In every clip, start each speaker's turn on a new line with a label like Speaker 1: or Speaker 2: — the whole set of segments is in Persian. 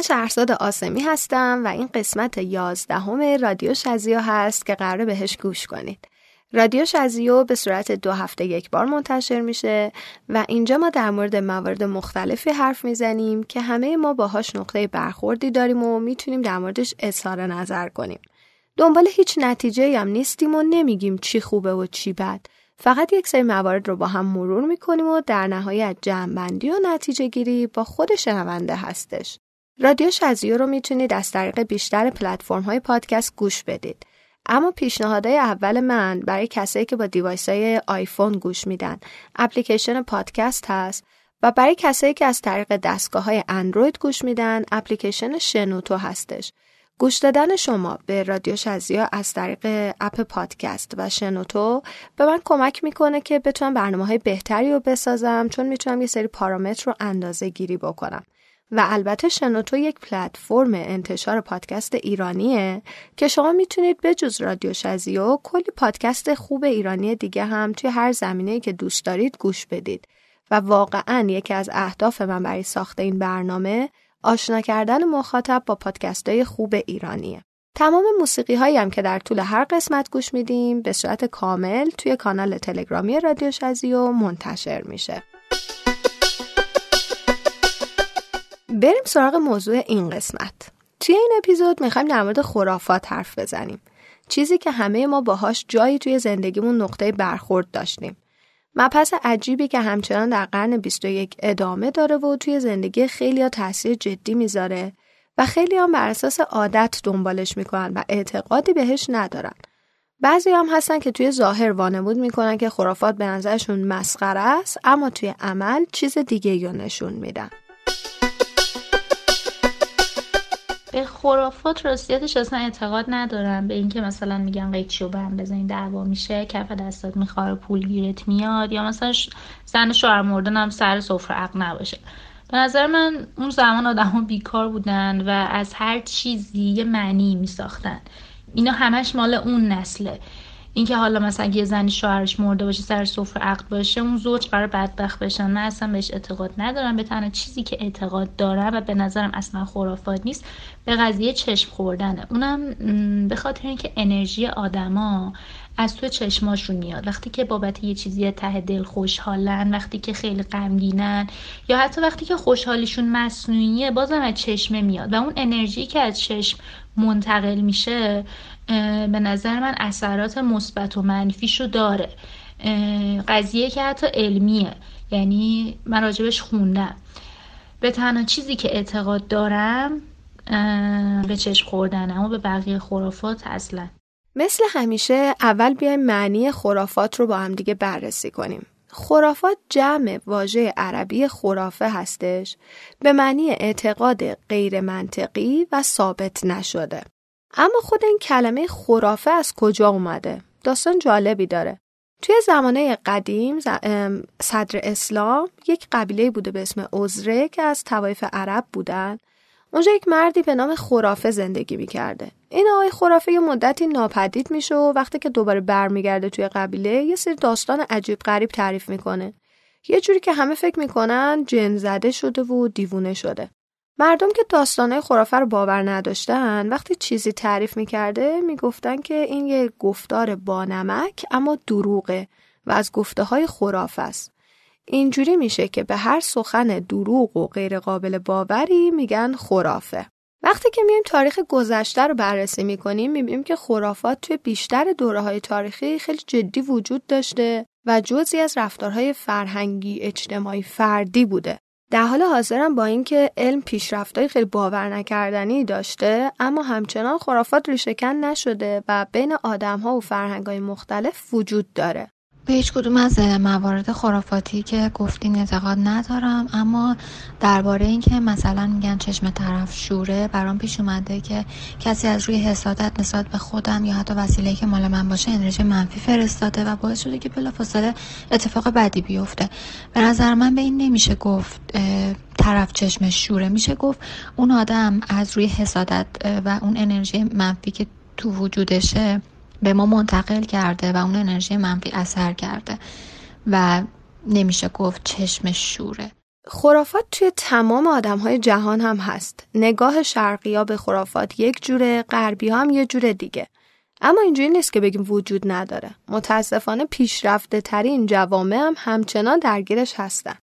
Speaker 1: من شهرزاد آسمی هستم و این قسمت یازدهم رادیو شزیو هست که قراره بهش گوش کنید رادیو شزیو به صورت دو هفته یک بار منتشر میشه و اینجا ما در مورد موارد مختلفی حرف می‌زنیم که همه ما باهاش نقطه برخوردی داریم و می‌تونیم در موردش اظهار نظر کنیم. دنبال هیچ نتیجه هم نیستیم و نمیگیم چی خوبه و چی بد. فقط یک سری موارد رو با هم مرور می‌کنیم و در نهایت جمعبندی و نتیجه گیری با خود شنونده هستش. رادیو شزیا رو می‌تونید از طریق بیشتر پلتفرم های پادکست گوش بدید. اما پیشنهادهای اول من برای کسایی که با device های آیفون گوش میدن اپلیکیشن پادکست هست و برای کسایی که از طریق دستگاه های اندروید گوش میدن اپلیکیشن شنوتو هستش گوش دادن شما به رادیو شزیا از طریق اپ پادکست و شنوتو به من کمک می‌کنه که بتونم برنامه های بهتری رو بسازم چون می‌تونم یه سری پارامتر رو اندازه گیری بکنم و البته شنوتو یک پلتفرم انتشار پادکست ایرانیه که شما می‌تونید به جز رادیو شزیو کلی پادکست خوب ایرانی دیگه هم توی هر زمینه که دوست دارید گوش بدید و واقعا یکی از اهداف من برای ساخت این برنامه آشنا کردن مخاطب با پادکست های خوب ایرانیه. تمام موسیقی هایی هم که در طول هر قسمت گوش میدیم به صورت کامل توی کانال تلگرامی رادیو شزیو منتشر میشه. بریم سراغ موضوع این قسمت. توی این اپیزود می‌خوایم در مورد خرافات حرف بزنیم. چیزی که همه ما باهاش جایی توی زندگیمون نقطه برخورد داشتیم. مبحث عجیبی که همچنان در قرن 21 ادامه داره و توی زندگی خیلی ها تاثیر جدی می‌ذاره و خیلی هم بر اساس عادت دنبالش می‌کنن و اعتقادی بهش ندارن. بعضی هم هستن که توی ظاهر وانمود می‌کنن که خرافات به نظرشون مسخره است اما توی عمل چیز دیگه یا نشون میدن.
Speaker 2: به خرافات راستیتش اصلا اعتقاد ندارم. به اینکه مثلا میگن قیچی و بهم بزنین دعوا میشه کف دستات میخواره پول گیرت میاد یا مثلا زن شوهر مردن هم سر سفره عقل نباشه. به نظر من اون زمان آدم بیکار بودن و از هر چیزی یه معنی میساختن. اینا همش مال اون نسله. اینکه حالا مثلا یه زنی شوهرش مرده باشه سر سفره عقد باشه اون زوج قرار بدبخت بشن. من اصلا بهش اعتقاد ندارم. به تنها چیزی که اعتقاد دارم و به نظرم اصلا خرافات نیست به قضیه چشم خوردنه. اونم به خاطر اینکه انرژی آدما از تو چشماشون میاد. وقتی که بابت یه چیزی ته دل خوشحالن وقتی که خیلی غمگینن یا حتی وقتی که خوشحالیشون مصنوعیه بازم از چشمه میاد. و اون انرژی که از چشم منتقل میشه به نظر من اثرات مثبت و منفیشو داره. قضیه که حتی علمیه. یعنی من راجبش خوندم. به تنها چیزی که اعتقاد دارم به چشم خوردن اما به بقیه خرافات اصلا.
Speaker 1: مثل همیشه اول بیایم معنی خرافات رو با هم دیگه بررسی کنیم. خرافات جمع واژه عربی خرافه هستش. به معنی اعتقاد غیر منطقی و ثابت نشده. اما خود این کلمه خرافه از کجا اومده؟ داستان جالبی داره. توی زمانه قدیم صدر اسلام یک قبیله بوده به اسم عزره که از توایف عرب بودن. اونجا یک مردی به نام خرافه زندگی می‌کرده. این آقای خرافه یه مدتی ناپدید میشه و وقتی که دوباره برمیگرده توی قبیله یه سری داستان عجیب غریب تعریف می‌کنه. یه جوری که همه فکر می‌کنن جن زده شده و دیوونه شده. مردم که داستانه خرافه رو باور نداشتن وقتی چیزی تعریف می‌کرده می‌گفتن که این یه گفتار بانمک اما دروغه و از گفته های خرافه است. اینجوری میشه که به هر سخن دروغ و غیر قابل باوری میگن خرافه. وقتی که میایم تاریخ گذشته رو بررسی می‌کنیم می‌بینیم که خرافات توی بیشتر دوره های تاریخی خیلی جدی وجود داشته و جزی از رفتارهای فرهنگی اجتماعی فردی بوده. در حال حاضرم با اینکه علم پیشرفتهای خیلی باور نکردنی داشته اما همچنان خرافات ریشهکن نشده و بین آدمها و فرهنگهای مختلف وجود داره.
Speaker 3: به هیچ کدوم از موارد خرافاتی که گفتین اعتقاد ندارم اما درباره اینکه مثلا میگن چشم طرف شوره برام پیش اومده که کسی از روی حسادت نسبت به خودم یا حتی وسیله که مال من باشه انرژی منفی فرستاده و باعث شده که بلافاصله اتفاق بدی بیفته. به نظر من به این نمیشه گفت طرف چشم شوره. میشه گفت اون آدم از روی حسادت و اون انرژی منفی که تو وجودشه به ما منتقل کرده و اون انرژی منفی اثر کرده و نمیشه گفت چشم شوره
Speaker 1: خرافات توی تمام آدم های جهان هم هست. نگاه شرقی ها به خرافات یک جوره، غربی هم یه جور دیگه. اما اینجوری نیست که بگیم وجود نداره. متاسفانه پیشرفته ترین جوامع هم همچنان درگیرش هستن.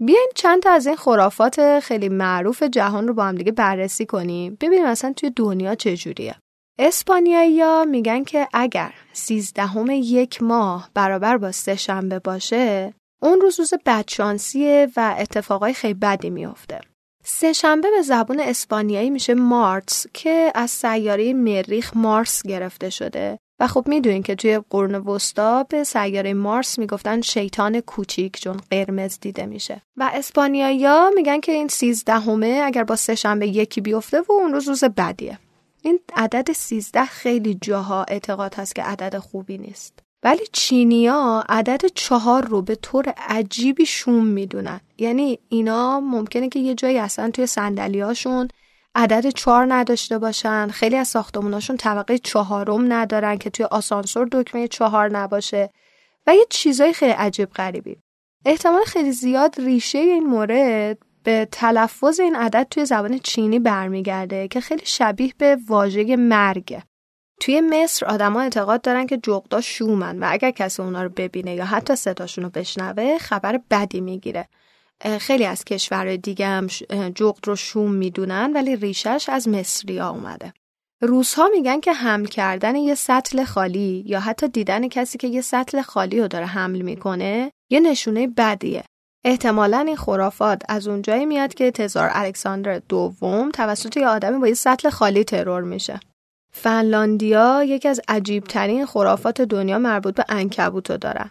Speaker 1: بیاین چند تا از این خرافات خیلی معروف جهان رو با هم دیگه بررسی کنیم. ببینیم اصلا توی دنیا چجوریه. اسپانیایی میگن که اگر سیزدهم یک ماه برابر با سه شنبه باشه اون روز روز بدشانسیه و اتفاقای خیلی بدی میافته. سه شنبه به زبون اسپانیایی میشه مارتس که از سیاره مریخ مارس گرفته شده. و خب می‌دونین که توی قرن وسطا به سیاره مارس می‌گفتن شیطان کوچیک چون قرمز دیده میشه. و اسپانیایی میگن که این سیزدهمه اگر با سه شنبه یکی بیفته و اون روز روز بدیه. این عدد سیزده خیلی جاها اعتقاد هست که عدد خوبی نیست. ولی چینیا عدد چهار رو به طور عجیبی شوم می‌دونن. یعنی اینا ممکنه که یه جایی اصلا توی سندلیاشون عدد چهار نداشته باشن. خیلی از ساختموناشون طبقه چهارم ندارن که توی آسانسور دکمه چهار نباشه. و یه چیزای خیلی عجیب غریبی. احتمال خیلی زیاد ریشه این مورد به تلفظ این عدد توی زبان چینی برمیگرده که خیلی شبیه به واژه مرگه توی مصر آدما اعتقاد دارن که جغدا شومن و اگر کسی اونا رو ببینه یا حتی صداشون رو بشنوه خبر بدی می‌گیره. خیلی از کشورهای دیگه هم جغد رو شوم می‌دونن ولی ریشش از مصری ها اومده. روس ها میگن که حمل کردن یه سطل خالی یا حتی دیدن کسی که یه سطل خالی رو داره حمل می‌کنه یه نشونه بدیه. احتمالا این خرافات از اونجایی میاد که تزار الکساندر دوم توسط یه آدمی با یه سطل خالی ترور میشه فنلاندیا یکی از عجیبترین خرافات دنیا مربوط به انکبوت رو دارن.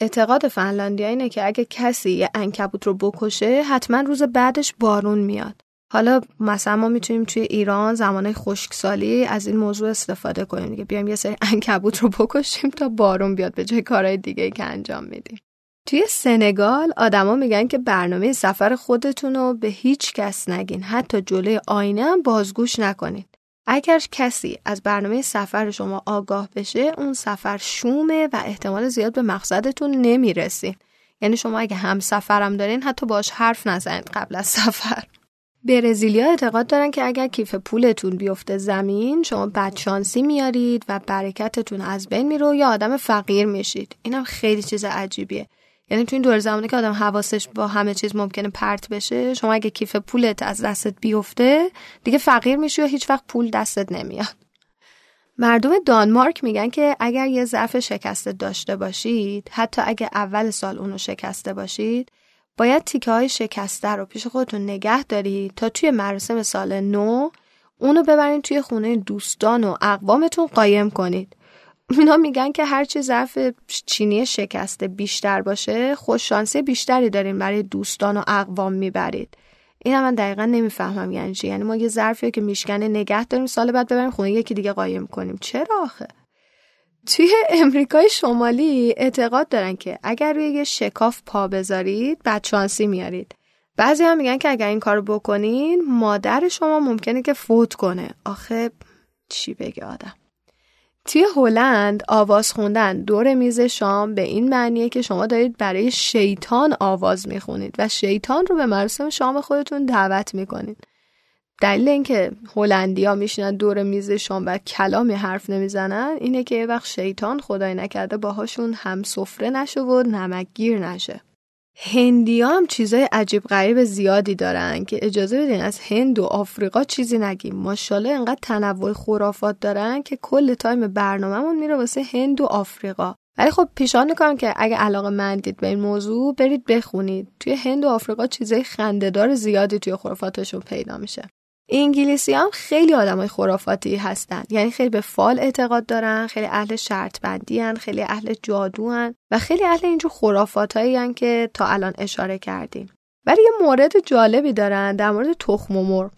Speaker 1: اعتقاد فنلاندیا اینه که اگه کسی یه انکبوت رو بکشه حتما روز بعدش بارون میاد. حالا مثلا ما می‌تونیم توی ایران زمان خشکسالی از این موضوع استفاده کنیم دیگه بیایم یه سری انکبوت رو بکشیم تا بارون بیاد به جای کارهای دیگه که انجام میدیم. توی سنگال آدما میگن که برنامه سفر خودتون رو به هیچ کس نگین. حتی جلوی آینه هم بازگوش نکنید. اگر کسی از برنامه سفر شما آگاه بشه اون سفر شومه و احتمال زیاد به مقصدتون نمی‌رسین یعنی شما اگه هم سفرم دارین حتی باش حرف نزنید قبل از سفر. برزیلیا اعتقاد دارن که اگر کیف پولتون بیفته زمین شما بدشانسی میارید و برکتتون از بین میره یا آدم فقیر میشید. اینم خیلی چیز عجیبیه. یعنی تو این دور زمانی که آدم حواسش با همه چیز ممکنه پرت بشه شما اگه کیف پولت از دستت بیفته دیگه فقیر میشی و هیچ وقت پول دستت نمیاد. مردم دانمارک میگن که اگر یه ظرف شکسته داشته باشید حتی اگه اول سال اونو شکسته باشید باید تیکه های شکسته رو پیش خودتون نگه دارید تا توی مراسم سال نو اونو ببرید توی خونه دوستان و اقوامتون قایم کنید. اینا میگن که هرچی ظرف چینی شکسته بیشتر باشه خوششانسی بیشتری دارین برای دوستان و اقوام می‌برید. این من دقیقا نمی‌فهمم یعنی چی. یعنی ما یه ظرفی که میشکنه نگه داریم سال بعد ببریم خونه یکی دیگه قایم کنیم. چرا آخه؟ توی امریکای شمالی اعتقاد دارن که اگر روی یه شکاف پا بذارید بدشانسی میارید. بعضی هم میگن که اگر این کارو بکنین مادر شما ممکنه که فوت کنه. آخه چی بگه آدم؟ توی هلند آواز خوندن دور میز شام به این معنیه که شما دارید برای شیطان آواز می‌خونید و شیطان رو به مراسم شام خودتون دعوت می‌کنید. دلیل اینکه هلندیا میشینن دور میز شام و کلامی حرف نمی‌زنن اینه که یه وقت شیطان خدای نکرده باهاشون هم سفره نشه و نمکگیر نشه. هندی هم چیزای عجیب غریب زیادی دارن که اجازه بدین از هند و آفریقا چیزی نگیم. ماشاءالله انقدر تنوع خرافات دارن که کل تایم برنامهمون میره واسه هند و آفریقا. ولی خب پیشان می‌کنم که اگه علاقه مندید به این موضوع برید بخونید. توی هند و آفریقا چیزای خندهدار زیادی توی خرافاتشون پیدا میشه. انگلیسی هم خیلی های خرافاتی هستن. یعنی خیلی به فال اعتقاد دارن خیلی اهل شرط بندی هن، خیلی اهل جادو هن و خیلی اهل اینجور خرافات هایی که تا الان اشاره کردیم. ولی یه مورد جالبی دارن در مورد تخم و مرغ.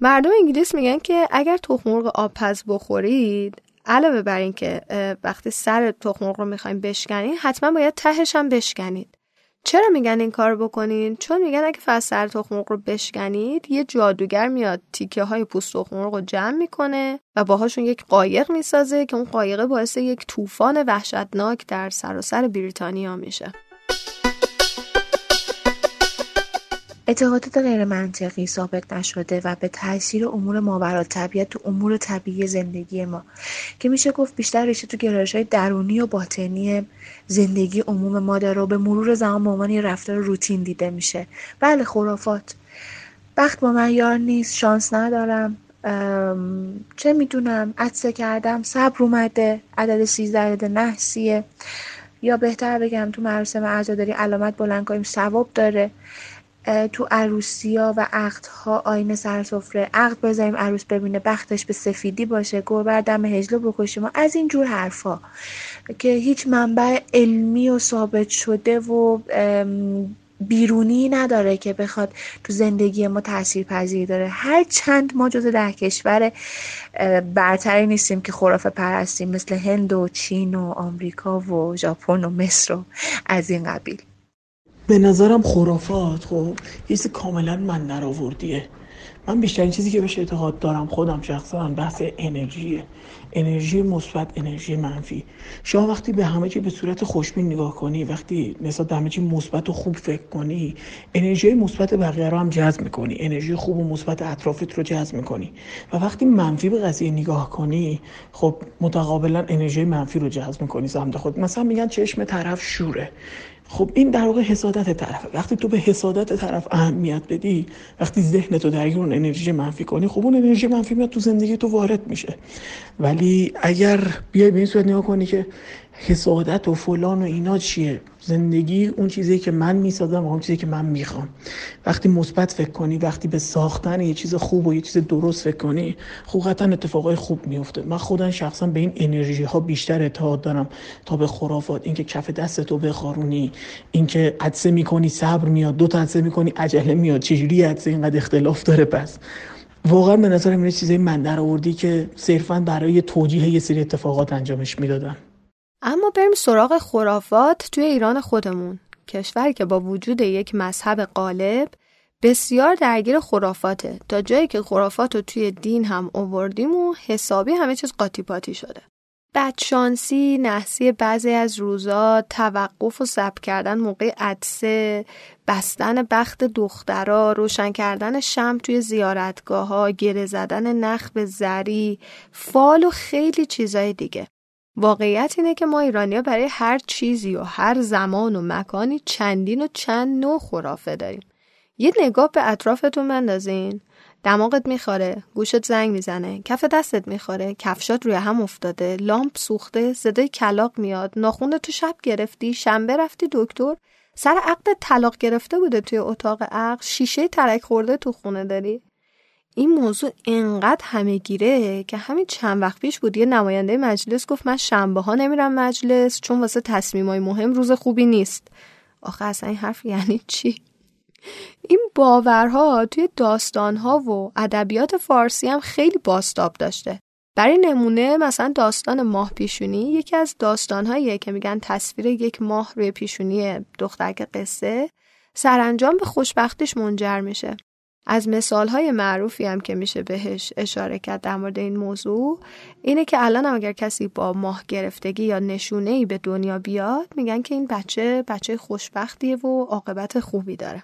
Speaker 1: مردم انگلیس میگن که اگر تخم مرغ آبپز بخورید علاوه بر اینکه وقتی سر تخم مرغ رو می‌خوایم بشکنید حتما باید تهش هم بشکنید. چرا میگن این کار بکنین؟ چون میگن اگه فقط سر تخم رو بشکنید یه جادوگر میاد تیکه های پوست تخم رو جمع می‌کنه و باهاشون یک قایق می‌سازه که اون قایقه باعث یک طوفان وحشتناک در سراسر بریتانیا میشه. اعتقادات غیر منطقی ثابت نشده و به تاثیر امور ماورا طبیعت تو امور طبیعی زندگی ما که میشه گفت بیشتر ریشه تو گرایش های درونی و باطنی زندگی عموم ما داره و به مرور زمان به عنوان یه رفتار روتین دیده میشه. بله خرافات. بخت با من یار نیست شانس ندارم. چه می‌دونم عدسه کردم صبر اومده عدد سیزده عدد نحسیه یا بهتر بگم تو مراسم عزاداری علامت بلند کنیم ثواب داره. تو عروسیا و عقدها آینه سر سفره. عقد بذاریم عروس ببینه بختش به سفیدی باشه گربر دم هجلو بکشیم از این جور حرفا که هیچ منبع علمی و ثابت شده و بیرونی نداره که بخواد تو زندگی ما تاثیر پذیری داره. هر چند ما جز ده کشور برتری نیستیم که خرافه پرستیم مثل هند و چین و آمریکا و ژاپن و مصر و از این قبیل.
Speaker 4: به نظرم خرافات خب؟ چیز کاملا من نراوردیه من بیشترین چیزی که بهش اعتقاد دارم خودم شخصا بحث انرژیه. انرژی مثبت انرژی منفی. شما وقتی به همه چی به صورت خوشبین نگاه کنی وقتی نسبت به همه چی مثبت و خوب فکر کنی انرژی مثبت بقیه رو هم جذب می‌کنی. انرژی خوب و مثبت اطرافت رو جذب می‌کنی. و وقتی منفی به قضیه نگاه کنی خب متقابلا انرژی منفی رو جذب می‌کنی سمت خود. مثلا میگن چشم طرف شوره. خب این در واقع حسادت طرفه. وقتی تو به حسادت طرف اهمیت بدی وقتی ذهن تو درگیر اون انرژی منفی کنی خب اون انرژی منفی میاد تو زندگی تو وارد میشه. ولی اگر بیای به این صورت نگاه کنی که حسادت و فلان و اینا چیه؟ زندگی اون چیزی که من می‌سازم و اون چیزی که من می‌خوام. وقتی مثبت فکر کنی وقتی به ساختن یه چیز خوب و یه چیز درست فکر کنی خوب قطعا اتفاقای خوب میفته من خودم شخصا به این انرژی ها بیشتر اعتقاد دارم. تا به خرافات اینکه کف دستتو بخارونی اینکه عدسه می‌کنی صبر میاد دو تا عدسه می‌کنی عجله میاد. چجوری عدسه اینقدر اختلاف داره؟ پس واقعا به نظر من چیزای من در آوردی که صرفا برای توجیه یه سری اتفاقات انجامش می‌دادم
Speaker 1: اما بریم سراغ خرافات توی ایران خودمون. کشوری که با وجود یک مذهب غالب بسیار درگیر خرافاته. تا جایی که خرافات رو توی دین هم اووردیم و حسابی همه چیز قاطی پاتی شده. بدشانسی، نحسی بعضی از روزا، توقف و سب کردن موقع عدسه، بستن بخت دخترا، روشن کردن شم توی زیارتگاه ها، گره زدن نخ به زری، فال و خیلی چیزای دیگه. واقعیت اینه که ما ایرانیا برای هر چیزی و هر زمان و مکانی چندین و چند نوع خرافه داریم. یه نگاه به اطرافتون بندازین. دماغت می‌خوره، گوشت زنگ می‌زنه، کف دستت می‌خوره، کفشات روی هم افتاده، لامپ سوخته، صدای کلاق میاد، ناخون تو شب گرفتی، شنبه رفتی دکتر، سر عقد طلاق گرفته بوده توی اتاق عقد، شیشه ترک خورده تو خونه داری. این موضوع انقدر همه گیره که همین چند وقت پیش بود. یه نماینده مجلس گفت من شنبه ها نمیرم مجلس چون واسه تصمیم های مهم روز خوبی نیست. آخه اصلا این حرف یعنی چی؟ این باورها توی داستانها و ادبیات فارسی هم خیلی باستاب داشته. برای نمونه مثلا داستان ماه پیشونی یکی از داستانهاییه که میگن تصویر یک ماه روی پیشونی دخترک قصه سرانجام به خوشبختیش منجر میشه. از مثالهای معروفی هم که میشه بهش اشاره کرد در مورد این موضوع اینه که الان هم اگر کسی با ماه گرفتگی یا نشونه ای به دنیا بیاد میگن که این بچه بچه خوشبختیه و عاقبت خوبی داره.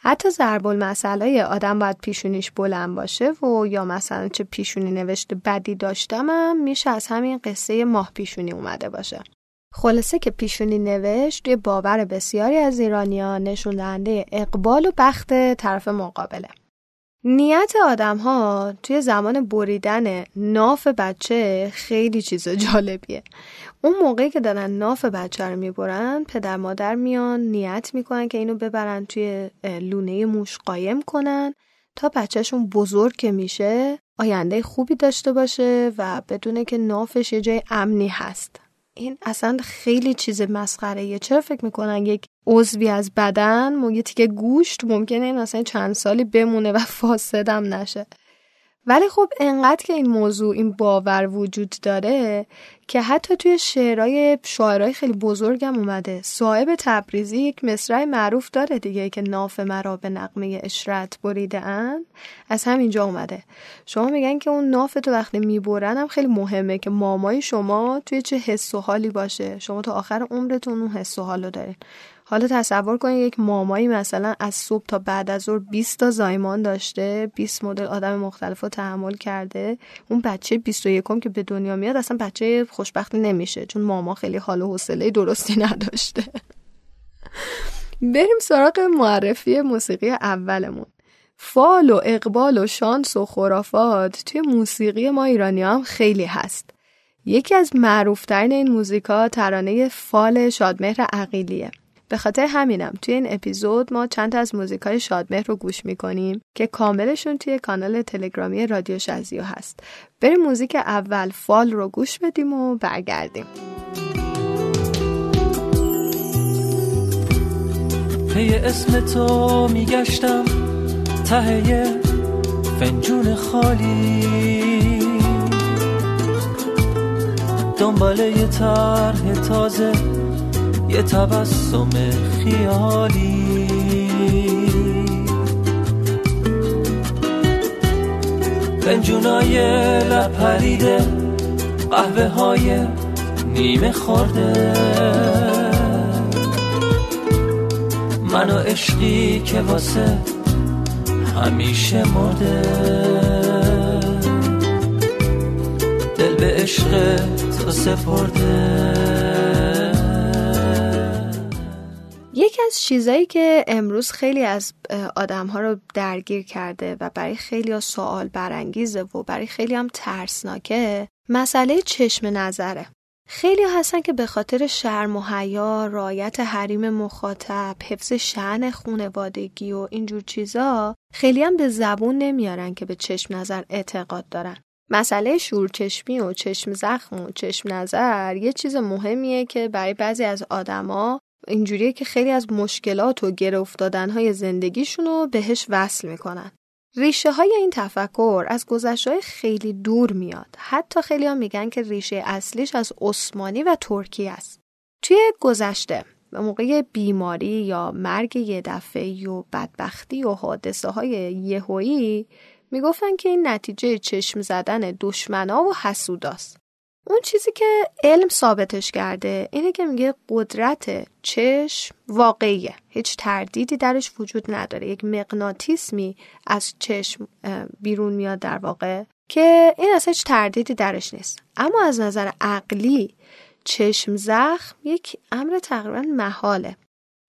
Speaker 1: حتی ضرب المثلای آدم باید پیشونیش بلند باشه و یا مثلا چه پیشونی نوشته بدی داشتم میشه از همین قصه ماه پیشونی اومده باشه. خلاصه که پیشونی نوشت توی باور بسیاری از ایرانیان نشون دهنده اقبال و بخت طرف مقابله. نیت آدم ها توی زمان بریدن ناف بچه خیلی چیز جالبیه. اون موقعی که دارن ناف بچه رو می‌برن پدر مادر میان نیت می‌کنن که اینو ببرن توی لونه موش قایم کنن تا بچهشون بزرگ که میشه آینده خوبی داشته باشه و بدونه که نافش یه جای امنی هست. این اصلا خیلی چیز مسخره چرا فکر می‌کنن یک عضوی از بدن یه تیکه گوشت ممکنه این اصلا چند سالی بمونه و فاسدم نشه؟ ولی خب انقدر که این موضوع این باور وجود داره که حتی توی شعرهای شاعرای خیلی بزرگم اومده. صاحب تبریزی یک مصرع معروف داره دیگه که ناف مرا به نقمه اشرت بریده اند. از همینجا اومده. شما میگن که اون ناف تو وقتی می‌برن هم خیلی مهمه که مامای شما توی چه حس و حالی باشه. شما تا آخر عمرتون اون حس و حالو دارین. حالا تصور کنید یک مامایی مثلا از صبح تا بعد از ظهر 20 تا زایمان داشته 20 مدل آدم مختلف رو تحمل کرده. اون بچه 21 که به دنیا میاد اصلا بچه خوشبختی نمیشه چون ماما خیلی حال و حوصله درستی نداشته. بریم سراغ معرفی موسیقی اولمون. فال و اقبال و شانس و خرافات توی موسیقی ما ایرانی هم خیلی هست. یکی از معروفترین این موزیکا ترانه فال شادمهر عقیلیه. به خاطر همینم توی این اپیزود ما چند از موزیکای شادمهر رو گوش می‌کنیم که کاملشون توی کانال تلگرامی رادیو شزیو هست. بریم موزیک اول فال رو گوش بدیم و برگردیم.
Speaker 5: پی اسم تو میگشتم ته فنجون خالی. دنبال یه تازه یه تبسم خیالی. فنجونای لپریده قهوه های نیمه خورده. من و عشقی که واسه همیشه مرده. دل به عشق تو سپرده.
Speaker 1: چیزایی که امروز خیلی از آدم ها رو درگیر کرده و برای خیلی ها سوال برانگیزه و برای خیلی هم ترسناکه مسئله چشم نظره خیلی هستن که به خاطر شرم و حیا، رایت حریم مخاطب، حفظ شعن خونوادگی و اینجور چیزا خیلی هم به زبون نمیارن که به چشم نظر اعتقاد دارن. مسئله شورچشمی و چشم زخم و چشم نظر یه چیز مهمیه که برای بعضی از آدما اینجوریه که خیلی از مشکلات و گره افتادن های زندگیشون رو بهش وصل می‌کنن. ریشه های این تفکر از گذشته خیلی دور میاد. حتی خیلی میگن که ریشه اصلیش از عثمانی و ترکی است. توی گذشته به موقع بیماری یا مرگ یه دفعه و بدبختی و حادثه های یهویی می‌گفتن که این نتیجه چشم زدن دشمنا و حسوداست. اون چیزی که علم ثابتش کرده اینه که میگه قدرت چشم واقعیه. هیچ تردیدی درش وجود نداره. یک مغناطیسمی از چشم بیرون میاد در واقع که این اصلا هیچ تردیدی درش نیست. اما از نظر عقلی چشم زخم یک امر تقریبا محاله.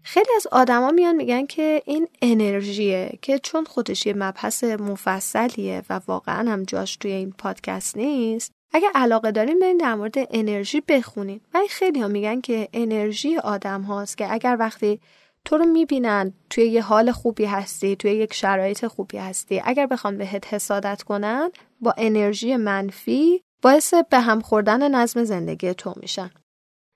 Speaker 1: خیلی از آدما میان میگن که این انرژیه که چون خودش یه مبحث مفصلیه و واقعا هم جاش توی این پادکست نیست اگه علاقه دارین برین در مورد انرژی بخونین. ولی خیلی ها میگن که انرژی آدم هاست که اگر وقتی تو رو می‌بینن توی یه حال خوبی هستی توی یک شرایط خوبی هستی اگر بخوان بهت حسادت کنن با انرژی منفی باعث به هم خوردن نظم زندگی تو میشن.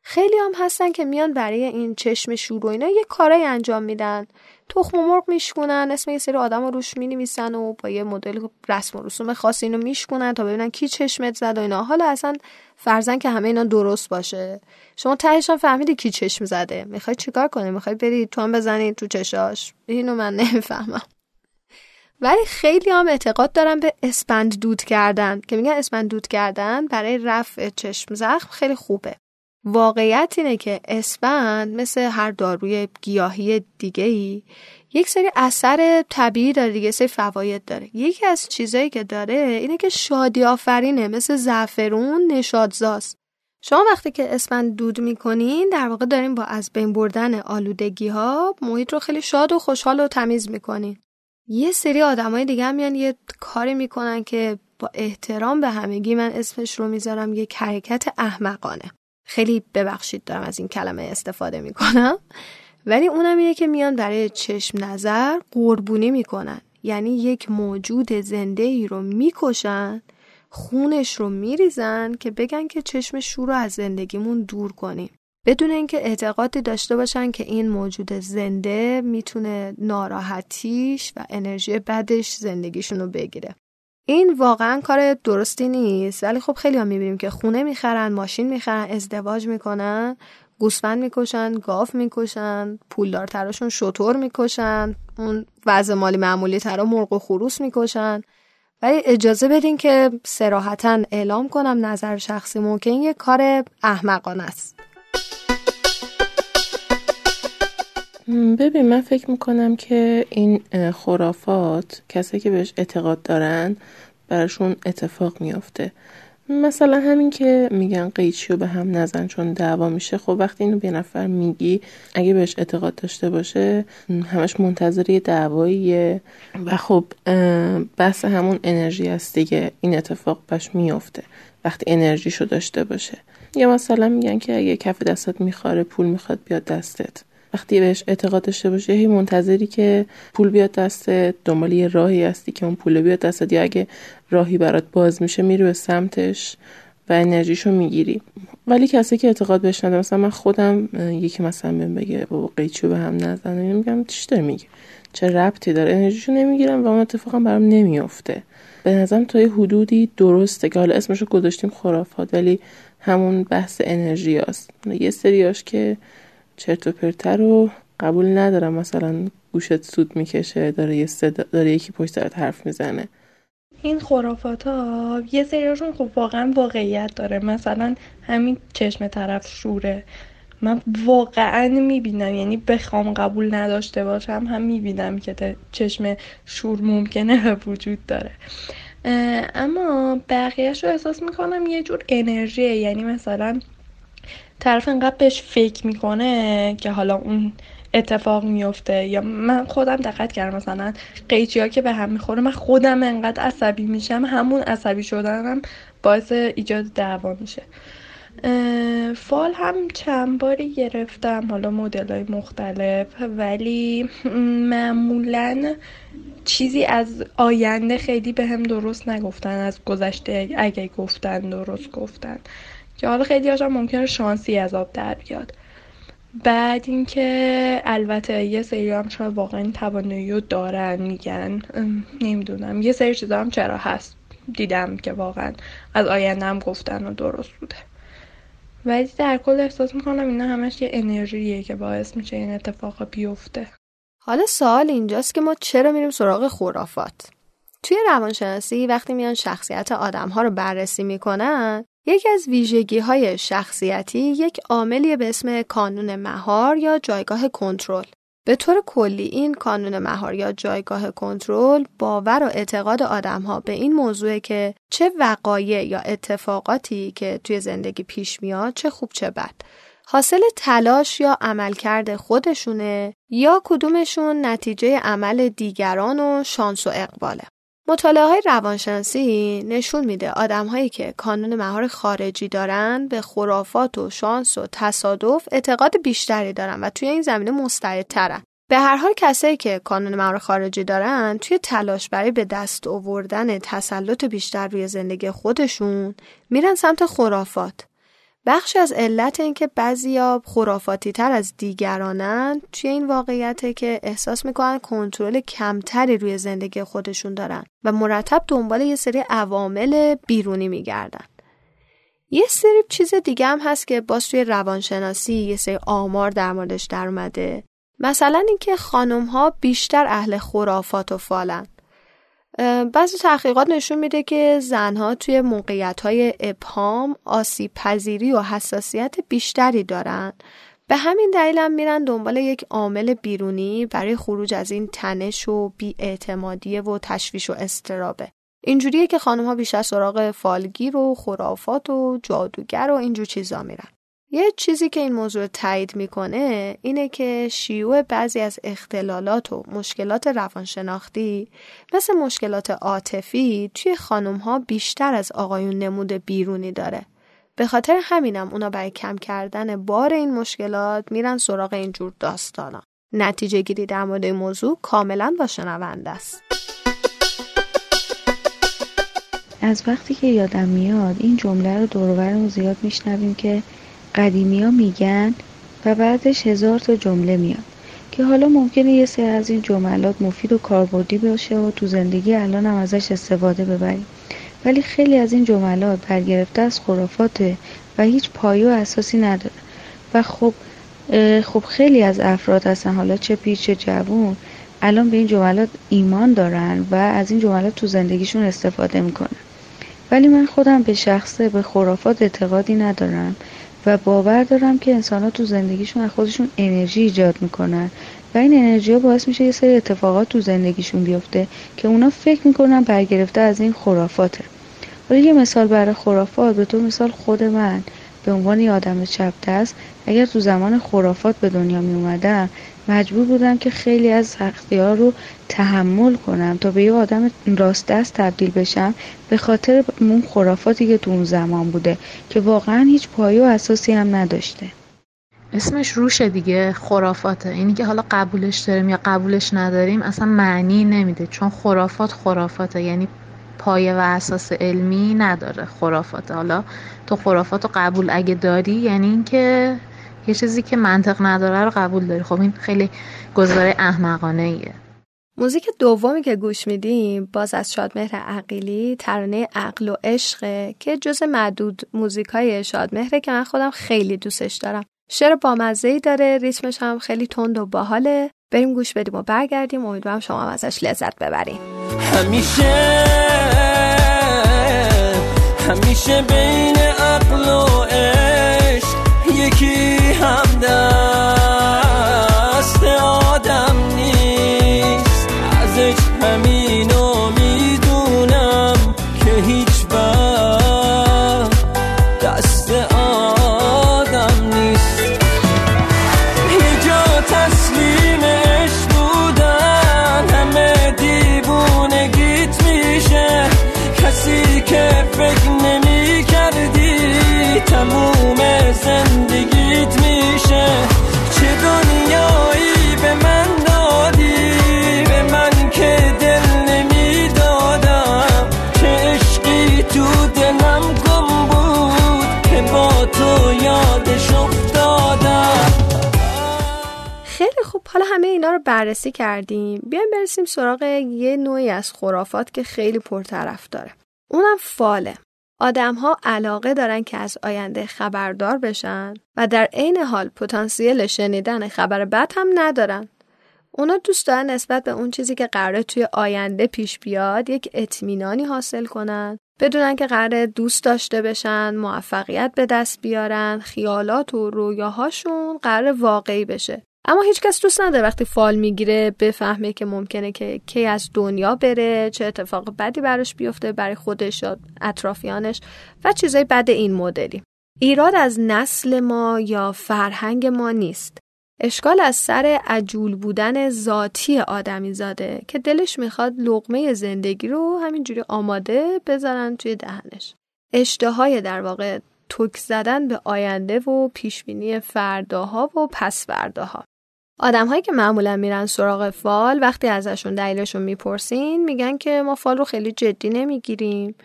Speaker 1: خیلی هم هستن که میان برای این چشم شور و اینا یه کارایی انجام میدن. تخم مرغ میشکنن اسم یه سری آدم رو روش می‌نویسن و با یه مدل رسم و رسوم خاصی اینو میشکنن تا ببینن کی چشمت زد و اینا. حالا اصلا فرزن که همه اینا درست باشه. شما تهش هم فهمیدی کی چشم زده. می‌خوای چیکار کنی؟ می‌خوای برید تو هم بزنید تو چشاش؟ اینو من نمی‌فهمم. ولی خیلی هم اعتقاد دارن به اسپند دود کردن. که میگن اسپند دود کردن برای رفع چشم زخم خیلی خوبه. واقعیت اینه که اسپند مثل هر داروی گیاهی دیگه ای یک سری اثر طبیعی داره یه سری فواید داره. یکی از چیزایی که داره اینه که شادی آفرینه مثل زعفرون نشاط‌زاست. شما وقتی که اسپند دود می‌کنین در واقع دارین با از بین بردن آلودگی ها محیط رو خیلی شاد و خوشحال و تمیز می‌کنین. یه سری آدمای دیگه هم میان یه کاری می‌کنن که با احترام به همگی من اسمش رو می‌ذارم یک حرکت احمقانه. خیلی ببخشید دارم از این کلمه استفاده می‌کنم. ولی اونم اینه که میان برای چشم نظر قربونی می‌کنن. یعنی یک موجود زنده ای رو می‌کشن خونش رو میریزن که بگن که چشم شور رو از زندگیمون دور کنیم. بدون اینکه اعتقادی داشته باشن که این موجود زنده می‌تونه ناراحتیش و انرژی بدش زندگیشون رو بگیره. این واقعا کار درستی نیست. ولی خب خیلی هم می‌بینیم که خونه می‌خرن ماشین می‌خرن ازدواج می‌کنن گوسفند می‌کشن گاف می‌کشن پولدارتراشون شطور می‌کشن اون وضع مالی معمولی ترا مرغ و خروس می‌کشن. ولی اجازه بدین که سراحتا اعلام کنم نظر شخصی ممکن یه کار احمقانه است.
Speaker 6: ببین من فکر می‌کنم که این خرافات کسی که بهش اعتقاد دارن براشون اتفاق میافته. مثلا همین که میگن قیچی رو به هم نزن چون دعوا میشه خب وقتی اینو به نفر میگی اگه بهش اعتقاد داشته باشه همش منتظر یه دعواییه. و خب بحث همون انرژی هست دیگه. این اتفاق بهش میافته وقتی انرژیشو داشته باشه. یا مثلا میگن که اگه کف دستت میخواره پول می‌خواد بیاد دستت. وقتی بهش اعتقاد داشته باشه هی منتظری که پول بیاد دستت دنبال یه راهی هستی که اون پول بیاد دستت یا اگه راهی برات باز میشه میری به سمتش و انرژیشو می‌گیری. ولی کسی که اعتقاد بهش نداره مثلا من خودم یکی مثلا بهم بگه بابا قیچیو به هم نزن میگم چی داری میگی؟ چه ربطی داره؟ انرژیشو نمی‌گیرم و اون اتفاقا برام نمیافته. به نظرم تا یه حدودی درسته که حالا اسمشو گذاشتیم خرافات ولی همون بحث انرژی هست یه سریاش که چرت و پرتر رو قبول ندارم. مثلا گوشت سود می‌کشه داره یه صدا داره یکی پشت سرت حرف می‌زنه.
Speaker 7: این خرافات ها یه سریاشون خب واقعا واقعیت داره. مثلا همین چشم طرف شوره. من واقعا می‌بینم یعنی بخوام قبول نداشته باشم هم می‌بینم که چشم شور ممکنه وجود داره. اما بقیهش رو احساس می‌کنم یه جور انرژیه. یعنی مثلا طرف انقدر بهش فکر می‌کنه که حالا اون اتفاق میفته یا من خودم دقت کردم مثلا قیچی ها که به هم می‌خوره من خودم انقدر عصبی میشم همون عصبی شدنم باعث ایجاد دعوا میشه. فال هم چند باری گرفتم حالا مدل های مختلف ولی معمولا چیزی از آینده خیلی به هم درست نگفتن از گذشته اگه گفتن درست گفتن. که حالا خیلی هاشم ممکنه شانسی از آب در بیاد. بعد اینکه البته یه سری هم شاید واقعا توانایی رو دارن میگن نمی‌دونم. یه سری چیزا هم چرا هست؟ دیدم که واقعا از آینده هم گفتن و درست بوده. ولی در کل احساس می‌کنم اینا همش یه انرژیه که باعث میشه این اتفاق بیفته.
Speaker 1: حالا سوال اینجاست که ما چرا میریم سراغ خرافات؟ توی روانشناسی وقتی میان شخصیت آدم ها رو بررسی می‌کنن یکی از ویژگی های شخصیتی یک عاملی به اسم کانون مهار یا جایگاه کنترل. به طور کلی این کانون مهار یا جایگاه کنترل باور و اعتقاد آدم ها به این موضوع که چه وقایع یا اتفاقاتی که توی زندگی پیش میاد چه خوب چه بد. حاصل تلاش یا عملکرد خودشونه یا کدومشون نتیجه عمل دیگران و شانس و اقباله. مطالعه های روانشناسی نشون میده آدم هایی که کانون مهار خارجی دارن به خرافات و شانس و تصادف اعتقاد بیشتری دارن و توی این زمینه مستعدترن. به هر حال کسایی که کانون مهار خارجی دارن توی تلاش برای به دست آوردن تسلط بیشتر روی زندگی خودشون میرن سمت خرافات بخشی از علت اینکه بعضیا خرافاتی تر از دیگرانن توی این واقعیته که احساس می‌کنن کنترل کمتری روی زندگی خودشون دارن و مرتب دنبال یه سری عوامل بیرونی میگردن. یه سری چیز دیگه هم هست که باز توی روانشناسی یه سری آمار در موردش در اومده. مثلا اینکه خانم ها بیشتر اهل خرافات و فالن. بعضی تحقیقات نشون میده که زنها توی موقعیت های ابهام، آسیب پذیری و حساسیت بیشتری دارن. به همین دلیل هم میرن دنبال یک عامل بیرونی برای خروج از این تنش و بیاعتمادی و تشویش و استرابه. اینجوریه که خانم ها بیشتر سراغ فالگیر و خرافات و جادوگر و اینجور چیزا میرن. یه چیزی که این موضوع تایید می‌کنه اینه که شیوع بعضی از اختلالات و مشکلات روانشناختی مثل مشکلات عاطفی توی خانم ها بیشتر از آقایون نمود بیرونی داره. به خاطر همینم اونا برای کم کردن بار این مشکلات میرن سراغ اینجور داستانا. نتیجه گیری در مورد این موضوع کاملا با است.
Speaker 8: از وقتی که یادم میاد این جمله رو دورورمون زیاد میشنویم که قدیمی ها میگن و بعدش هزار تا جمله میاد که حالا ممکنه یه سری از این جملات مفید و کاربردی باشه و تو زندگی الان هم ازش استفاده ببریم. ولی خیلی از این جملات برگرفته از خرافاته و هیچ پایه و اساسی نداره. و خب خب خیلی از افراد هستن. حالا چه پیر چه جوون الان به این جملات ایمان دارن و از این جملات تو زندگیشون استفاده می‌کنن. ولی من خودم به شخصه به خرافات اعتقادی ندارم. و باور دارم که انسان ها تو زندگیشون از خودشون انرژی ایجاد می‌کنن. و این انرژی ها باعث میشه یه سری اتفاقات تو زندگیشون بیفته که اونا فکر می‌کنن برگرفته از این خرافاته. حالا یه مثال برای خرافات به طور مثال خود من به عنوان یه آدم چپ دست اگر تو زمان خرافات به دنیا می اومدم مجبور بودم که خیلی از سختی ها رو تحمل کنم تا به یه آدم راست دست تبدیل بشم به خاطر اون خرافاتی که تو اون زمان بوده که واقعا هیچ پایه و اساسی هم نداشته.
Speaker 2: اسمش روشه دیگه خرافاته. اینی که حالا قبولش داریم یا قبولش نداریم اصلا معنی نمیده. چون خرافات خرافاته. یعنی پایه و اساس علمی نداره خرافات حالا تو خرافات قبول اگه داری یعنی اینکه یه چیزی که منطق نداره رو قبول داری. خب این خیلی گزاره احمقانه ایه
Speaker 1: موزیک دومی که گوش میدیم باز از شادمهر عقیلی ترانه عقل و عشقه که جز معدود موزیکای شادمهره که من خودم خیلی دوستش دارم. شعر بامزه ای داره ریتمش هم خیلی تند و باحاله. بریم گوش بدیم و برگردیم. امیدوارم شما هم ازش لذت ببریم
Speaker 5: همیشه همیشه بین عقل و عشق یکی هم
Speaker 1: حالا همه اینا رو بررسی کردیم. بیایم برسیم سراغ یه نوعی از خرافات که خیلی پرطرف داره. اونم فاله. آدم ها علاقه دارن که از آینده خبردار بشن و در عین حال پتانسیل شنیدن خبر بد هم ندارن. اونا دوست دارن نسبت به اون چیزی که قراره توی آینده پیش بیاد یک اطمینانی حاصل کنن بدونن که قراره دوست داشته بشن موفقیت به دست بیارن خیالات و رویاهاشون قرار واقعی بشه. اما هیچکس دوست نداره وقتی فال می‌گیره بفهمه که ممکنه که کی از دنیا بره چه اتفاق بدی براش بیفته برای خودش یا اطرافیانش و چیزای بد این مدلی. ایراد از نسل ما یا فرهنگ ما نیست. اشکال از سر عجول بودن ذاتی آدمی زاده که دلش می‌خواد لقمه زندگی رو همینجوری آماده بذارن توی دهنش. اشتهای در واقع تک زدن به آینده و پیشبینی فرداها و پس فرداها آدم هایی که معمولا میرن سراغ فال وقتی ازشون دلیلشون می‌پرسین میگن که ما فال رو خیلی جدی نمی‌گیریم.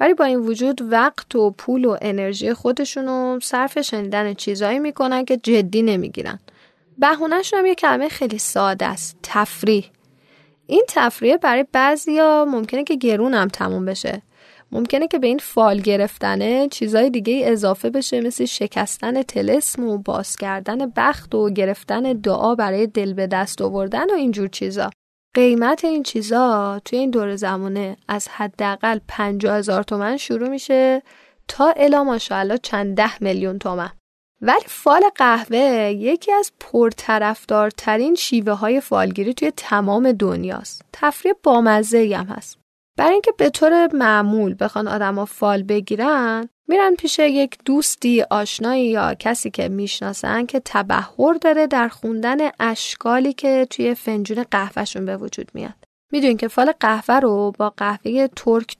Speaker 1: ولی با این وجود وقت و پول و انرژی خودشونو صرف شنیدن چیزایی می‌کنن که جدی نمی‌گیرن. بهونهش هم یه کلمه خیلی ساده است تفریح. این تفریح برای بعضیا ممکنه که گرون هم تموم بشه. ممکنه که به این فال گرفتنه چیزای دیگه اضافه بشه مثل شکستن تلسم و باز کردن بخت و گرفتن دعا برای دل به دست آوردن و اینجور چیزا قیمت این چیزا توی این دور زمانه از حداقل 50 هزار تومن شروع میشه تا الا ماشاءالله چند ده میلیون تومن ولی فال قهوه یکی از پرطرفدارترین شیوه های فالگیری توی تمام دنیاست. تفریح بامزه هم هست. برای اینکه به طور معمول بخوان آدما فال بگیرن میرن پیش یک دوستی آشنایی یا کسی که می‌شناسن که تبهر داره در خوندن اشکالی که توی فنجون قهوهشون به وجود میاد. می‌دونین که فال قهوه رو با قهوه ترک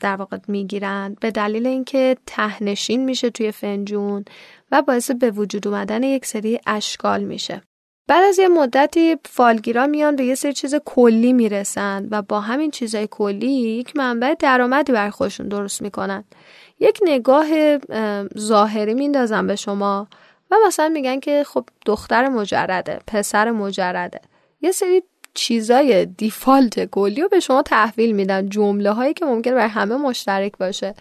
Speaker 1: در واقع می‌گیرن به دلیل اینکه تهنشین میشه توی فنجون و باعث به وجود اومدن یک سری اشکال میشه. بعد از یه مدتی فالگیرا میان به یه سری چیز کلی می‌رسن و با همین چیزای کلی یک منبع درآمدی بر خودشون درست می‌کنن. یک نگاه ظاهری میندازن به شما و مثلا میگن که خب دختر مجرده پسر مجرده. یه سری چیزای دیفالت کلی رو به شما تحویل میدن. جمله هایی که ممکن بر همه مشترک باشه.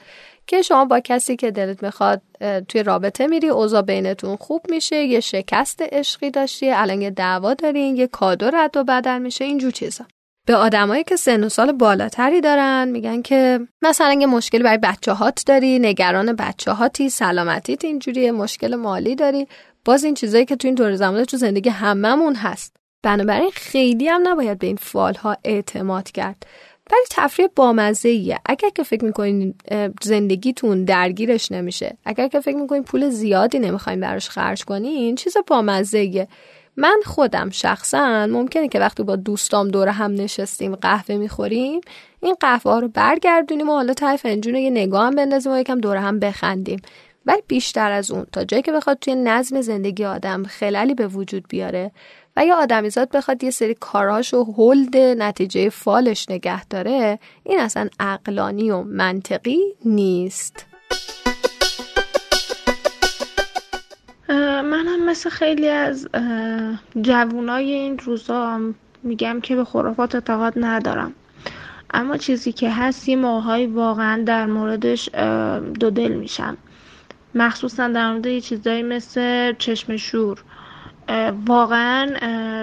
Speaker 1: که شما با کسی که دلت می‌خواد توی رابطه میری اوضاع بینتون خوب میشه یه شکست عشقی داشتی الان یه دعوا دارین یه کادو رد و بدل میشه اینجور چیزا. به آدمایی که سن و سال بالاتری دارن میگن که مثلا یه مشکل برای بچه هات داری نگران بچه هاتی سلامتیت اینجوری مشکل مالی داری. باز این چیزایی که تو این دور زمانه تو زندگی هممون هست. بنابراین خیلی هم نباید به این فال ها اعتماد کرد. ولی تفریح بامزه ایه اگر که فکر می‌کنین زندگیتون درگیرش نمیشه اگر که فکر می‌کنین پول زیادی نمی‌خواین براش خرج کنین چیز بامزه ایه من خودم شخصا ممکنه که وقتی با دوستام دور هم نشستیم قهوه می‌خوریم این قهوه ها رو برگردونیم و حالا ته فنجون یه نگاه هم بندازیم و یکم دور هم بخندیم. ولی بیشتر از اون تا جایی که بخواد توی نظم زندگی آدم خلالی به وجود بیاره یا آدمیزاد بخواد یه سری کاراش و هلد نتیجه فالش نگه داره این اصلا عقلانی و منطقی نیست.
Speaker 9: من هم مثل خیلی از جوونای این روزا میگم که به خرافات اعتقاد ندارم. اما چیزی که هست یه موقعی واقعا در موردش دو دل میشم. مخصوصا در مورد یه چیزایی مثل چشم شور. واقعا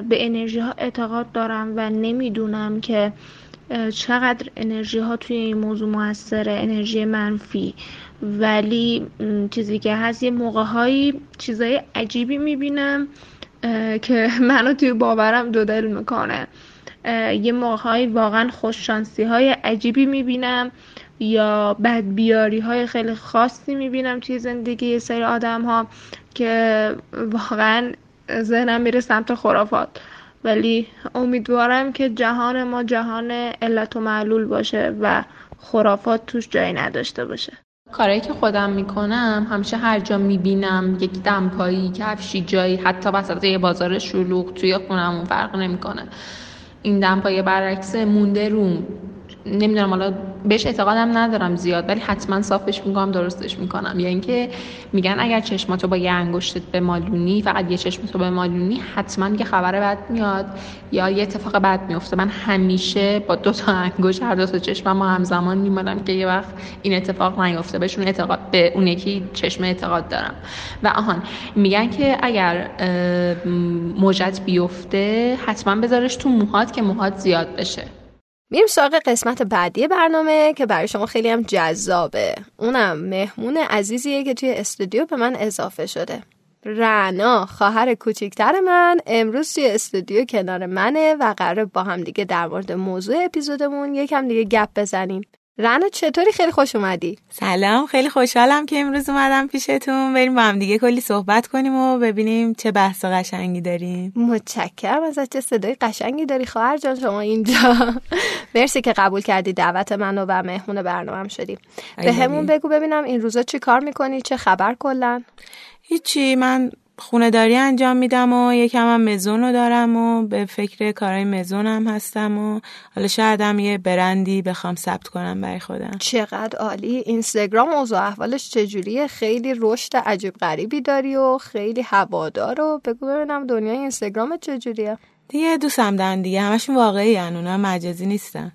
Speaker 9: به انرژی ها اعتقاد دارم و نمی‌دونم که چقدر انرژی ها توی این موضوع موثره انرژی منفی. ولی چیزی که هست یه موقع هایی چیزای عجیبی می‌بینم که منو توی باورم دو دل می‌کنه. یه موقع هایی واقعا خوششانسی های عجیبی می‌بینم یا بدبیاری های خیلی خاصی می‌بینم توی زندگی یه سری آدم ها که واقعا ذهنم میره سمت خرافات. ولی امیدوارم که جهان ما جهان علت و معلول باشه و خرافات توش جایی نداشته باشه.
Speaker 10: کارهایی که خودم می‌کنم همیشه هر جا می‌بینم یک دمپایی کفشی جایی حتی وسط یه بازار شلوغ توی خونمون فرق نمی‌کنه. این دمپایی برعکس مونده روم. نمی‌دونم حالا بهش اعتقادم ندارم زیاد ولی حتما صافش می‌کنم درستش می‌کنم. یا اینکه میگن اگر چشماتو با یه انگشتت به مالونی فقط یه چشمتو به مالونی حتما یه خبر بد میاد یا یه اتفاق بد میفته من همیشه با دو تا انگشت هر دو تا چشمم همزمان میمالم که یه وقت این اتفاق نیفته. بهشون اعتقاد به اون یکی چشم اعتقاد دارم. و آهان میگن که اگر موجت بیفته حتما بذارش تو موهات که موهات زیاد بشه.
Speaker 1: میریم سراغ قسمت بعدی برنامه که برای شما خیلی هم جذابه. اونم مهمون عزیزیه که توی استودیو به من اضافه شده. رنا خواهر کوچیکتر من امروز توی استودیو کنار منه و قرار با هم دیگه در مورد موضوع اپیزودمون یکم دیگه گپ بزنیم. رنا چطوری؟ خیلی خوش اومدی.
Speaker 11: سلام خیلی خوشحالم که امروز اومدم پیشتون. بریم با هم دیگه کلی صحبت کنیم و ببینیم چه بحث قشنگی داریم.
Speaker 1: متشکرم. از چه صدای قشنگی داری خواهر جان؟ شما اینجا. مرسی که قبول کردی دعوت منو و مهمون برنامه شدیم به همون بگو ببینم این روزا چی کار می‌کنی؟ چه خبر کلا؟
Speaker 11: هیچی. من خونه داری انجام میدم و یکم هم مزون رو دارم و به فکر کارهای مزون هم هستم و حالا شاید هم یه برندی بخوام ثبت کنم برای خودم.
Speaker 1: چقدر عالی. اینستاگرام اوضاع احوالش چجوریه؟ خیلی رشد عجیب غریبی داری و خیلی هوادار رو بگو ببینم دنیای اینستاگرام چجوریه.
Speaker 11: دیگه دوستم دارن دیگه. همشون واقعی‌ان اونا مجازی نیستن.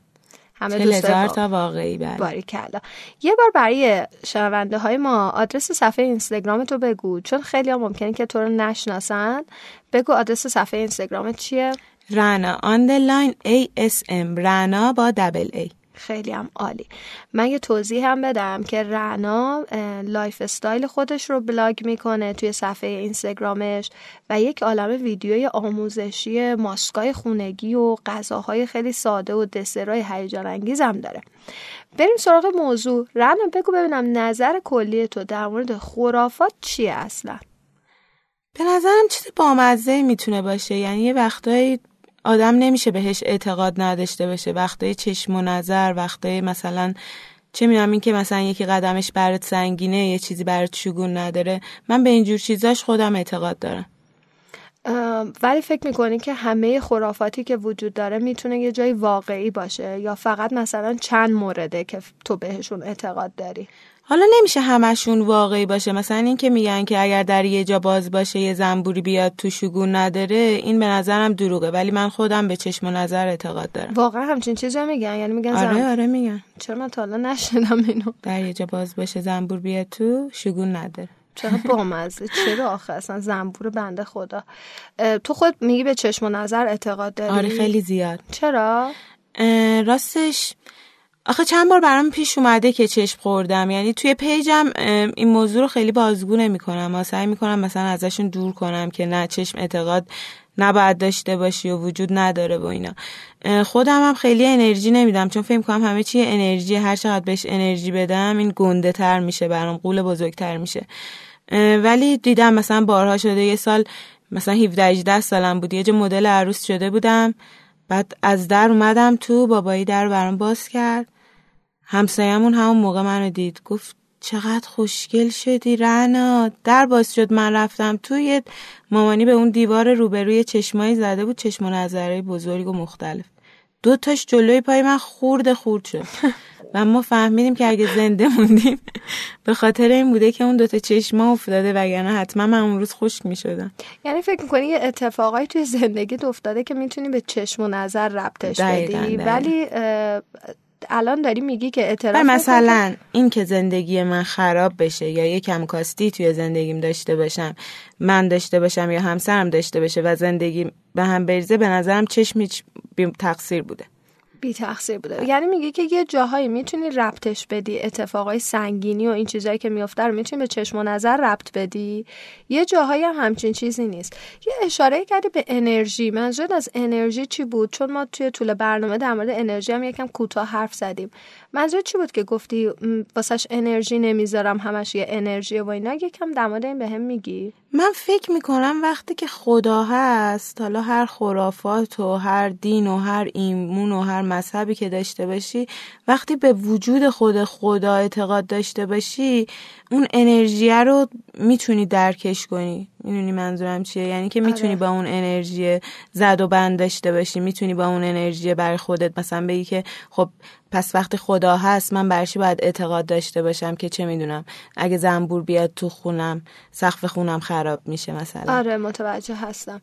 Speaker 1: همه
Speaker 11: دوست تا واقعی بله.
Speaker 1: باری کلا. یه بار برای شنونده های ما آدرس صفحه اینستاگرام تو بگو چون خیلی ها ممکنه که تو رو نشناسن. بگو آدرس صفحه اینستاگرام چیه؟
Speaker 11: رعنا underline ASM رعنا با double A
Speaker 1: خیلی هم عالی. من یه توضیح هم بدم که رعنا lifestyle خودش رو vlog می‌کنه توی صفحه اینستاگرامش و یک عالم ویدیوی آموزشی ماسکای خونگی و غذاهای خیلی ساده و دسرای هیجان انگیز هم داره. بریم سراغ موضوع. رنا بگو ببینم نظر کلی تو در مورد خرافات چیه اصلا؟
Speaker 11: به نظرم چیز بامزه می‌تونه باشه. یعنی یه وقتایی آدم نمیشه بهش اعتقاد نداشته باشه. وقتای چشم و نظر وقتای مثلا چه می‌دونم این که مثلا یکی قدمش برات سنگینه یه چیزی برات شگون نداره. من به اینجور چیزاش خودم اعتقاد دارم.
Speaker 1: ولی فکر می‌کنی که همه خرافاتی که وجود داره می‌تونه یه جای واقعی باشه؟ یا فقط مثلا چند مورده که تو بهشون اعتقاد داری؟
Speaker 11: حالا نمیشه همشون واقعی باشه. مثلا این که میگن که اگر در یه جا باز باشه یه زنبوری بیاد تو شگون نداره این به نظرم دروغه. ولی من خودم به چشم و نظر اعتقاد دارم.
Speaker 1: واقعا همچین چیزی میگن؟ یعنی میگن
Speaker 11: آره
Speaker 1: زن...
Speaker 11: آره میگن.
Speaker 1: چرا من تا حالا نشنیدم اینو؟
Speaker 11: در یه جا باز باشه زنبور بیاد تو شگون نداره.
Speaker 1: چرا بامزه؟ چرا آخه؟ اصلا زنبور بنده خدا. تو خود میگی به چشم و نظر اعتقاد داری؟
Speaker 11: آره خیلی زیاد.
Speaker 1: چرا؟
Speaker 11: راستش آخه چند بار برام پیش اومده که چشم خوردم. یعنی توی پیجم این موضوع رو خیلی بازگو نمی‌کنم. و سعی می‌کنم مثلا ازشون دور کنم که نه چشم اعتقاد نباید داشته باشی و وجود نداره و اینا. خودم هم خیلی انرژی نمیدم. چون فکر کنم همه چی انرژی هر چقدر بهش انرژی بدم این گنده تر میشه برام قول بزرگتر میشه. ولی دیدم مثلا بارها شده یه سال مثلا 17 18 سالم بود. یه مدل عروس شده بودم. بعد از در اومدم تو بابایی در برام باز کرد. همسایمون همون موقع منو دید. گفت چقدر خوشگل شدی رنا. در باز شد من رفتم توی مامانی به اون دیوار روبروی چشمایی زده بود چشم و نظره بزرگ و مختلف. دو تاش جلوی پای من خورد خورد شد. و ما فهمیدیم که اگه زنده موندیم به خاطر این بوده که اون دوتا چشما افتاده وگرنه حتما من اون روز خشک می شدم
Speaker 1: یعنی فکر می‌کنی یه اتفاقایی توی زندگیت افتاده که می‌تونی به چشم و نظر ربطش بدی؟ ولی الان داری میگی که اعتراف
Speaker 11: مثلا این که زندگی من خراب بشه یا یه کمکاستی توی زندگیم داشته باشم من داشته باشم یا همسرم داشته باشه و زندگی به هم بریزه به نظرم چشم تقصیر بوده.
Speaker 1: بی تقصیر بوده. یعنی میگه که یه جاهایی می‌تونی ربطش بدی اتفاقای سنگینی و این چیزایی که میفته رو می‌تونی به چشم و نظر ربط بدی. یه جاهایی هم همچین چیزی نیست. یه اشاره کردی به انرژی. منظورت از انرژی چی بود؟ چون ما توی طول برنامه در مورد انرژی هم یکم کوتاه حرف زدیم. منظور چی بود که گفتی واسش انرژی نمی‌ذارم همش یه انرژی و اینا؟ یکم در مورد این به هم میگی.
Speaker 11: من فکر می‌کنم وقتی که خدا هست حالا هر خرافات و هر دین و هر ایمون و هر مذهبی که داشته باشی وقتی به وجود خود خدا اعتقاد داشته باشی اون انرژی رو می‌تونی درکش کنی. می‌دونی منظورم چیه؟ یعنی که می‌تونی آره. با اون انرژی زد و بند داشته باشی. می‌تونی با اون انرژی برای خودت مثلا بگی که خب پس وقتی خدا هست من برشی باید اعتقاد داشته باشم که چه می‌دونم؟ اگه زنبور بیاد تو خونم سقف خونم خراب میشه مثلا.
Speaker 1: آره متوجه هستم.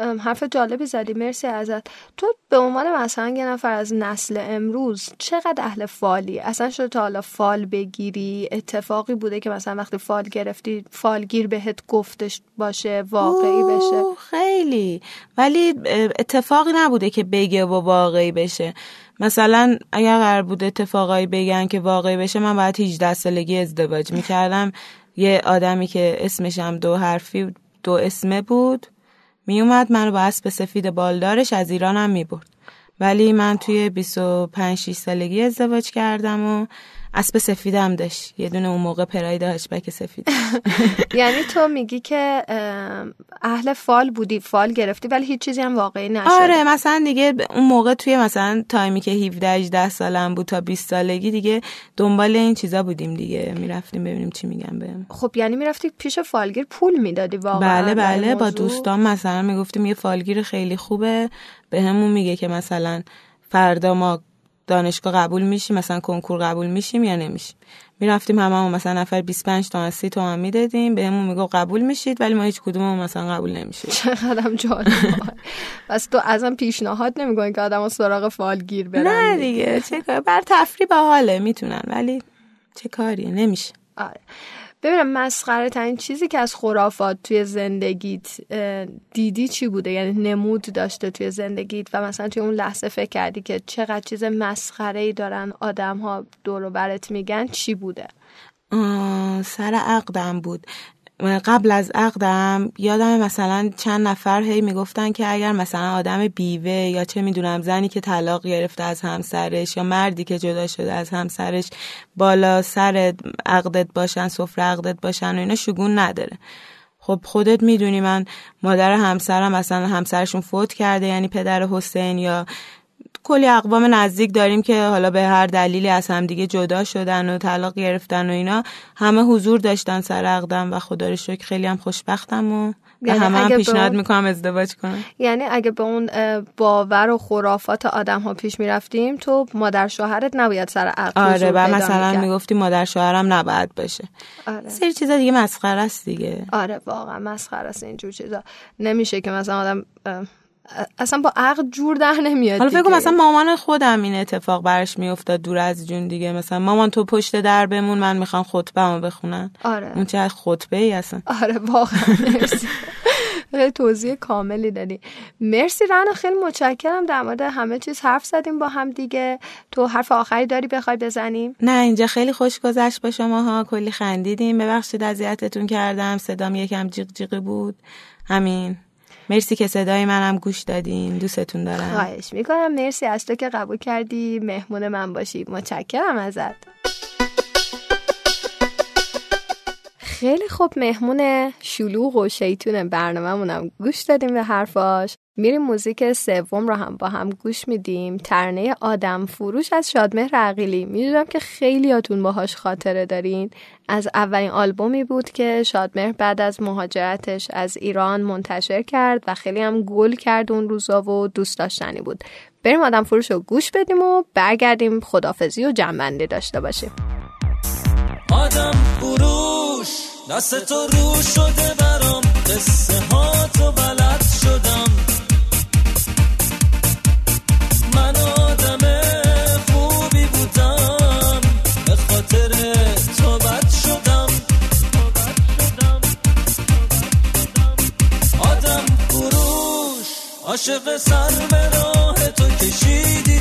Speaker 1: حرف جالبی زدی مرسی ازت. تو به عنوان مثلا یه نفر از نسل امروز چقدر اهل فالی؟ اصلا شده تا حالا فال بگیری؟ اتفاقی بوده که مثلا وقتی فال گرفتی فالگیر بهت گفتش باشه واقعی بشه؟
Speaker 11: خیلی. ولی اتفاقی نبوده که بگه و واقعی بشه. مثلا اگر قرار بود اتفاقایی بگن که واقعی بشه من باید 18 سالگی ازدواج می‌کردم. یه آدمی که اسمش هم دو حرفی دو اسمه بود. میومد منو با اسب سفید بالدارش از ایرانم می‌برد. ولی من توی 25 6 سالگی ازدواج کردم و اسب سفیدم داشت. یه دونه اون موقع پراید هشبک سفید.
Speaker 1: یعنی تو میگی که اهل فال بودی فال گرفتی ولی هیچ چیزی هم واقعی نشد.
Speaker 11: آره مثلا دیگه اون موقع توی مثلا تایمی که 17 18 سالم بود تا 20 سالگی دیگه دنبال این چیزا بودیم دیگه. می‌رفتیم ببینیم چی میگن بهم.
Speaker 1: خب یعنی می‌رفتی پیش فالگیر پول می‌دادی واقعا.
Speaker 11: بله بله با دوستان مثلا می‌گفتیم یه فالگیر خیلی خوبه. بهمون میگه که مثلا فردا ما دانشگاه قبول میشیم مثلا کنکور قبول میشیم یا نمیشیم. می‌رفتیم هممون مثلا نفر 25 تا 30 تومن می‌دادیم بهمون میگو قبول میشید ولی ما هیچ کدوممون مثلا قبول نمیشیم
Speaker 1: چقدرم جالب. بس تو ازم پیشنهاد نمی‌کنی که آدمو سراغ فالگیر برن؟
Speaker 11: نه دیگه چه کار بر تفریح حاله می‌تونن ولی چه کاریه نمیشه.
Speaker 1: آره. ببینم مسخره ترین چیزی که از خرافات توی زندگیت دیدی چی بوده؟ یعنی نمود داشته توی زندگیت و مثلا توی اون لحظه فکر کردی که چقدر چیز مسخره ای دارن آدم ها دور برت میگن چی بوده؟
Speaker 11: سر عقدم بود. قبل از عقدم یادم مثلا چند نفر هی می‌گفتن که اگر مثلا آدم بیوه یا چه می‌دونم زنی که طلاق گرفته از همسرش یا مردی که جدا شده از همسرش بالا سر عقدت باشن سفره عقدت باشن و اینا شگون نداره. خب خودت می‌دونی من مادر همسرم مثلا همسرشون فوت کرده یعنی پدر حسین یا کلی اقوام نزدیک داریم که حالا به هر دلیلی از هم دیگه جدا شدن و طلاق گرفتن و اینا همه حضور داشتن سر عقدم و خدا رو شکر خیلی هم خوشبختم و یعنی همه هم پیشنهاد می‌کنم ازدواج کنم.
Speaker 1: یعنی اگه به اون باور و خرافات آدم ها پیش می‌رفتیم تو مادر شوهرت نباید سر عقد
Speaker 11: آره و مثلا می‌گفتی مادر شوهرم نباید باشه. آره. سری چیزا دیگه مسخره است دیگه.
Speaker 1: آره واقعا مسخره است اینجور چیزا. نمیشه که مثلا آدم اصلا با عقل جور در نمیاد
Speaker 11: حالا فکر مثلا مامان خودم این اتفاق برش میافتاد دور از جون دیگه. مثلا مامان تو پشت در بمون من می‌خوام خطبه بخونن
Speaker 1: آره.
Speaker 11: اون چه خطبه ای اصلا.
Speaker 1: آره واقعا. خیلی توضیح کاملی دادی. مرسی رنا خیلی متشکرم. در مورد همه چیز حرف زدیم با هم دیگه. تو حرف آخری داری بخوای بزنیم؟
Speaker 11: نه اینجا خیلی خوش گذشت با شماها. کلی خندیدیم. ببخشید اذیتتون کردم. صدام یکم جیغ جیغی بود. همین. مرسی که صدای منم گوش دادین. دوستتون دارم.
Speaker 1: خواهش می‌کنم. مرسی از تو که قبول کردی. مهمون من باشی. متشکرم ازت. خیلی خوب مهمون شلوغ و شیطون برنامهمونم. گوش دادیم به حرفاش. میریم موزیک سوم رو هم با هم گوش میدیم. ترنه آدم فروش از شادمهر عقیلی. می‌دونم که خیلیاتون باهاش خاطره دارین. از اولین آلبومی بود که شادمهر بعد از مهاجرتش از ایران منتشر کرد و خیلی هم گل کرد اون روزا و دوست داشتنی بود. بریم آدم فروش رو گوش بدیم و برگردیم خدافزی و جنبندی داشته باشیم.
Speaker 5: آدم فروش. دست تو رو شده برام قصه ها تو بلد شدم. من آدم خوبی بودم به خاطر تو بد شدم. آدم فروش عاشق سر به راه تو کشیدی.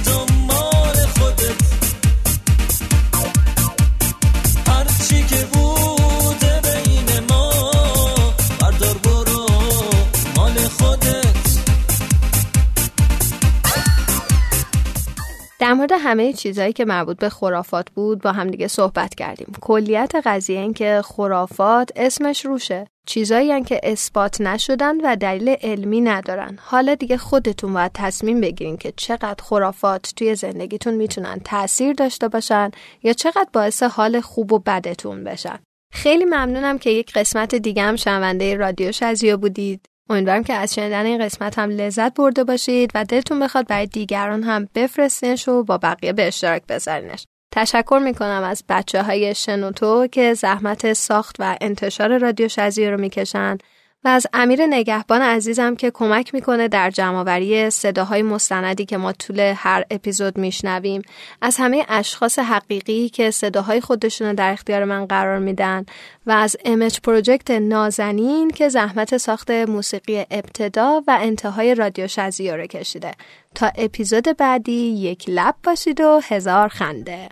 Speaker 1: در مورد همه چیزهایی که مربوط به خرافات بود با هم دیگه صحبت کردیم. کلیت قضیه این که خرافات اسمش روشه. چیزایی که اثبات نشدن و دلیل علمی ندارن. حالا دیگه خودتون باید تصمیم بگیرین که چقدر خرافات توی زندگیتون می‌تونن تاثیر داشته باشن یا چقدر باعث حال خوب و بدتون بشن. خیلی ممنونم که یک قسمت دیگه هم شنونده رادیو شزیا بودید. امیدوارم که از شنیدن این قسمت هم لذت برده باشید و دلتون بخواد برای دیگران هم بفرستینش و با بقیه به اشتراک بذارینش. تشکر می‌کنم از بچه های شنوتو که زحمت ساخت و انتشار رادیو شزیه رو می‌کشن و از امیر نگهبان عزیزم که کمک می‌کنه در جمعآوری صداهای مستندی که ما طول هر اپیزود میشنویم از همه اشخاص حقیقی که صداهای خودشون در اختیار من قرار میدن و از ایمج پروژکت نازنین که زحمت ساخت موسیقی ابتدا و انتهای رادیو شزیو کشیده. تا اپیزود بعدی یک لب باشید و هزار خنده.